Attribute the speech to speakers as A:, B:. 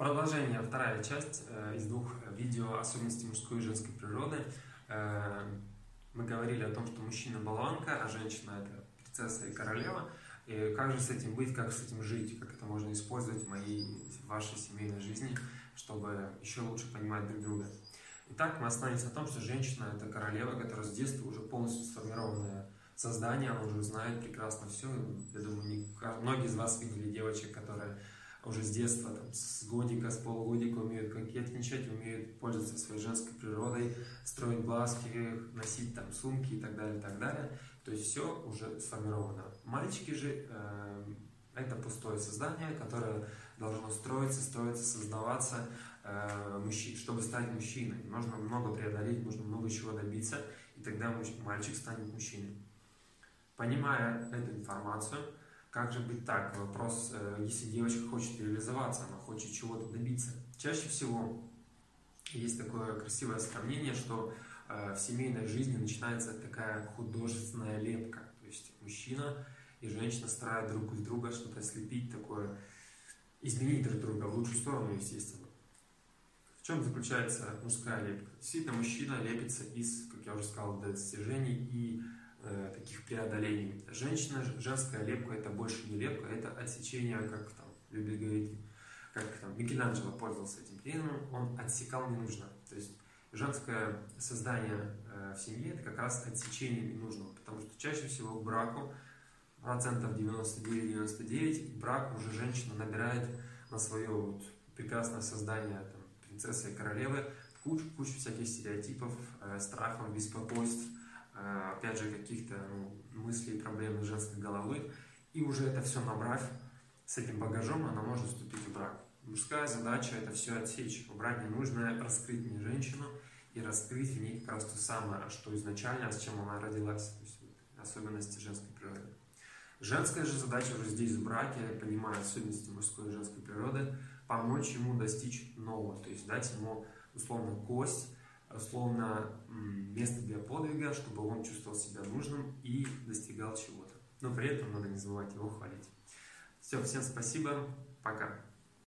A: Продолжение, вторая часть э, из двух видео особенности мужской и женской природы. Э, мы говорили о том, что мужчина баланка, а женщина это принцесса и королева. И как же с этим быть, как с этим жить, как это можно использовать в моей, в вашей семейной жизни, чтобы еще лучше понимать друг друга. Итак, мы остановимся на том, что женщина это королева, которая с детства уже полностью сформированное создание, она уже знает прекрасно все. Я думаю, не, многие из вас видели девочек, которые уже с детства, там, с годика, с полугодика умеют кокетничать, умеют пользоваться своей женской природой, строить глазки, носить там сумки и так далее, и так далее. То есть все уже сформировано. Мальчики же э, это пустое создание, которое должно строиться, строиться, создаваться, э, мужчин, чтобы стать мужчиной. Нужно много преодолеть, нужно много чего добиться, и тогда мальчик станет мужчиной. Понимая эту информацию, как же быть так? Вопрос, э, если девочка хочет реализоваться, она хочет чего-то добиться. Чаще всего есть такое красивое сравнение, что э, в семейной жизни начинается такая художественная лепка. То есть мужчина и женщина стараются друг из друга что-то слепить такое, изменить друг друга в лучшую сторону, естественно. В чем заключается мужская лепка? Действительно, мужчина лепится из, как я уже сказал, достижений и э, таких преодолений. Женщина, женская лепка это больше не лепка, это отсечение, как там любит говорить, как там Микеланджело пользовался этим термином, он отсекал не нужно. То есть женское создание э, в семье это как раз отсечение ненужного, потому что чаще всего к браку процентов 99-99 брак уже женщина набирает на свое вот прекрасное создание там, принцессы и королевы кучу, кучу всяких стереотипов, э, страхов, беспокойств, Э, опять же, мыслей, проблем женской головы, и уже это все набрав, с этим багажом она может вступить в брак. Мужская задача это все отсечь, убрать ненужное, раскрыть мне женщину и раскрыть в ней как раз то самое, что изначально, с чем она родилась, то есть особенности женской природы. Женская же задача уже здесь в браке, понимая особенности мужской и женской природы, помочь ему достичь нового, то есть дать ему условно кость, условно место для подвига, чтобы он чувствовал себя нужным и достигал чего-то. Но при этом надо не забывать его хвалить. Все, всем спасибо, пока.